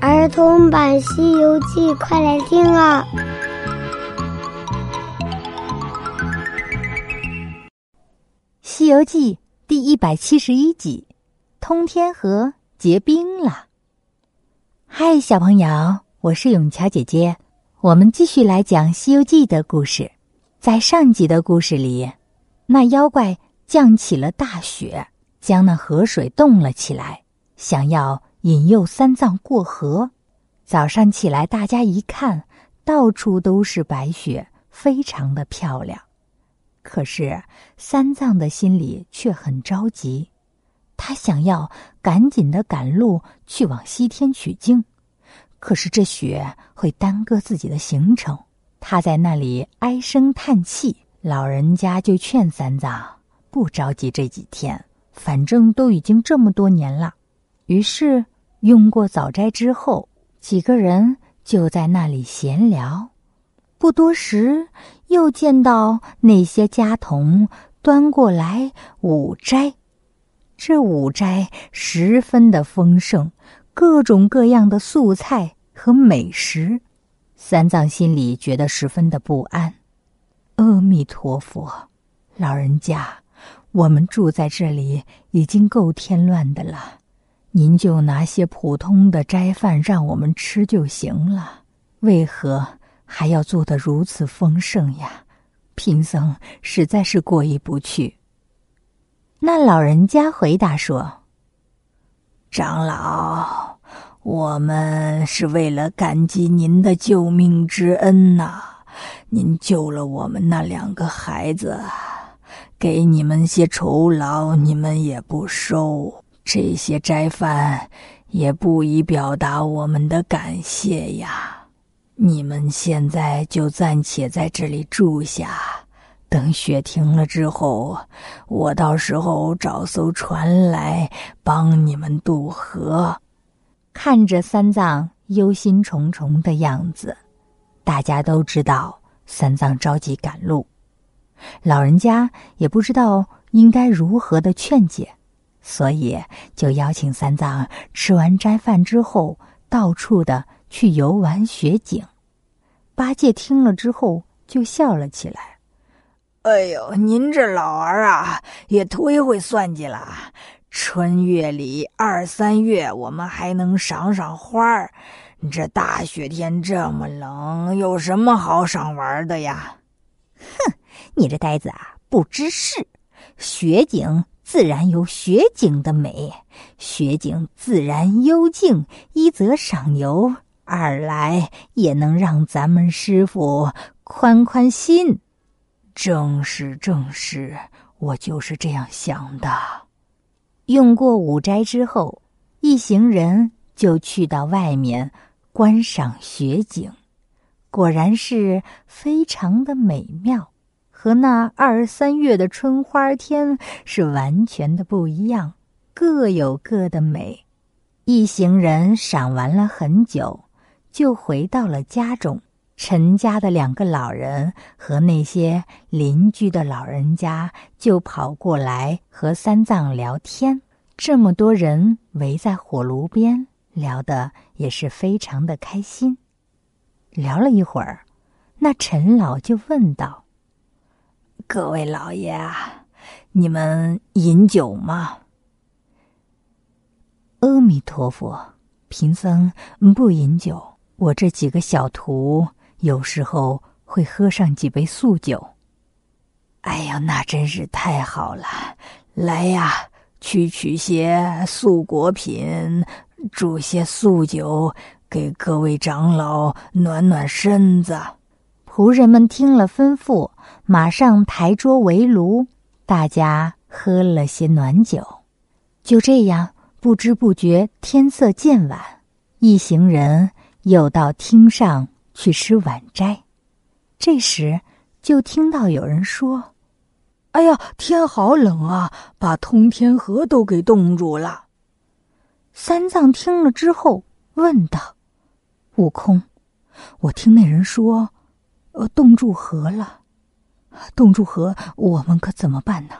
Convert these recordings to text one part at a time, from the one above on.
儿童版《西游记》，快来听啊！《西游记》第一百七十一集：通天河结冰了。嗨，小朋友，我是永桥姐姐，我们继续来讲《西游记》的故事。在上集的故事里，那妖怪降起了大雪，将那河水冻了起来，想要。引诱三藏过河。早上起来，大家一看，到处都是白雪，非常的漂亮。可是三藏的心里却很着急，他想要赶紧的赶路去往西天取经。可是这雪会耽搁自己的行程，他在那里唉声叹气。老人家就劝三藏不着急这几天，反正都已经这么多年了。于是。用过早斋之后，几个人就在那里闲聊。不多时，又见到那些家童端过来午斋。这午斋十分的丰盛，各种各样的素菜和美食。三藏心里觉得十分的不安。阿弥陀佛，老人家，我们住在这里已经够添乱的了。您就拿些普通的斋饭让我们吃就行了，为何还要做得如此丰盛呀？贫僧实在是过意不去。那老人家回答说：“长老，我们是为了感激您的救命之恩呐，您救了我们那两个孩子，给你们些酬劳，你们也不收。”这些斋饭也不宜表达我们的感谢呀。你们现在就暂且在这里住下，等雪停了之后，我到时候找艘船来帮你们渡河。看着三藏忧心忡忡的样子，大家都知道三藏着急赶路，老人家也不知道应该如何的劝解。所以，就邀请三藏吃完斋饭之后，到处的去游玩雪景。八戒听了之后，就笑了起来：“哎呦，您这老儿啊，也忒会算计了！春月里二三月，我们还能赏赏花儿，这大雪天这么冷，有什么好赏玩的呀？”哼，你这呆子啊，不知事，雪景。自然有雪景的美，雪景自然幽静，一则赏游，二来也能让咱们师傅宽宽心。正是正是，我就是这样想的。用过午斋之后，一行人就去到外面观赏雪景，果然是非常的美妙。和那二三月的春花天是完全的不一样，各有各的美。一行人赏玩了很久，就回到了家中。陈家的两个老人和那些邻居的老人家就跑过来和三藏聊天。这么多人围在火炉边聊的也是非常的开心。聊了一会儿，那陈老就问道。各位老爷啊，你们饮酒吗？阿弥陀佛，贫僧不饮酒。我这几个小徒有时候会喝上几杯素酒。哎呀，那真是太好了！来呀，去取些素果品，煮些素酒，给各位长老暖暖身子。仆人们听了吩咐。马上抬桌围炉，大家喝了些暖酒。就这样，不知不觉天色渐晚，一行人又到厅上去吃晚斋。这时，就听到有人说：“哎呀，天好冷啊，把通天河都给冻住了。”三藏听了之后问道：“悟空，我听那人说，呃，冻住河了。”冻住河，我们可怎么办呢？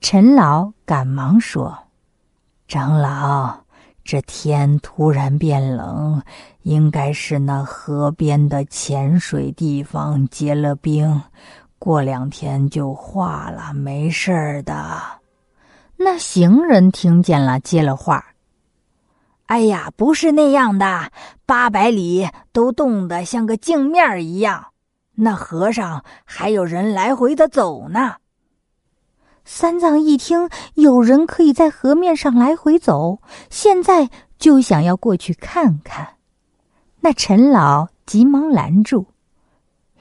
陈老赶忙说：“长老，这天突然变冷，应该是那河边的浅水地方结了冰，过两天就化了，没事儿的。那行人听见了，接了话：“哎呀，不是那样的，八百里都冻得像个镜面一样，那河上还有人来回的走呢。”三藏一听有人可以在河面上来回走，现在就想要过去看看。那陈老急忙拦住：“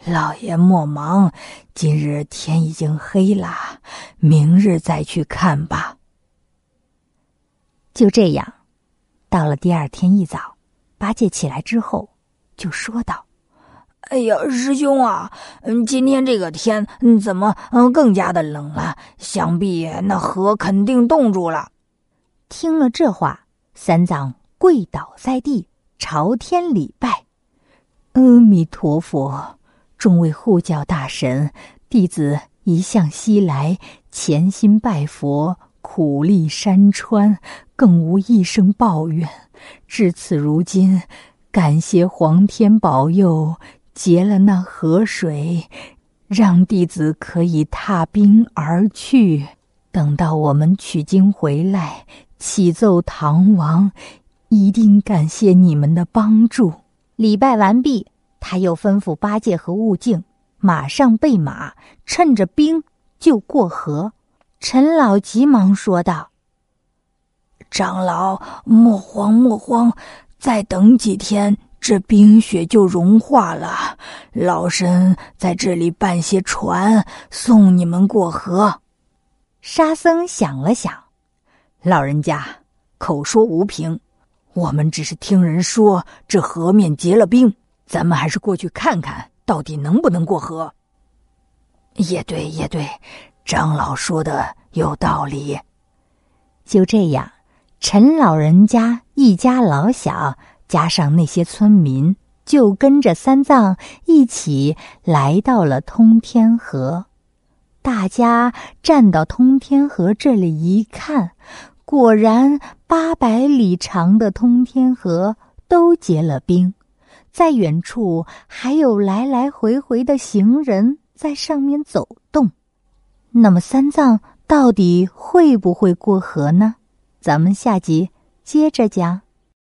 老爷莫忙，今日天已经黑了，明日再去看吧。”就这样，到了第二天一早，八戒起来之后，就说道。哎呀，师兄啊，嗯，今天这个天，怎么嗯更加的冷了？想必那河肯定冻住了。听了这话，三藏跪倒在地，朝天礼拜：“阿弥陀佛，众位护教大神，弟子一向西来，潜心拜佛，苦历山川，更无一声抱怨。至此如今，感谢皇天保佑。”结了那河水，让弟子可以踏冰而去。等到我们取经回来，启奏唐王，一定感谢你们的帮助。礼拜完毕，他又吩咐八戒和悟净马上备马，趁着冰就过河。陈老急忙说道：“长老，莫慌莫慌，再等几天。”这冰雪就融化了，老身在这里办些船送你们过河。沙僧想了想，老人家口说无凭，我们只是听人说这河面结了冰，咱们还是过去看看到底能不能过河。也对，也对，长老说的有道理。就这样，陈老人家一家老小。加上那些村民，就跟着三藏一起来到了通天河。大家站到通天河这里一看，果然八百里长的通天河都结了冰，在远处还有来来回回的行人在上面走动。那么三藏到底会不会过河呢？咱们下集接着讲。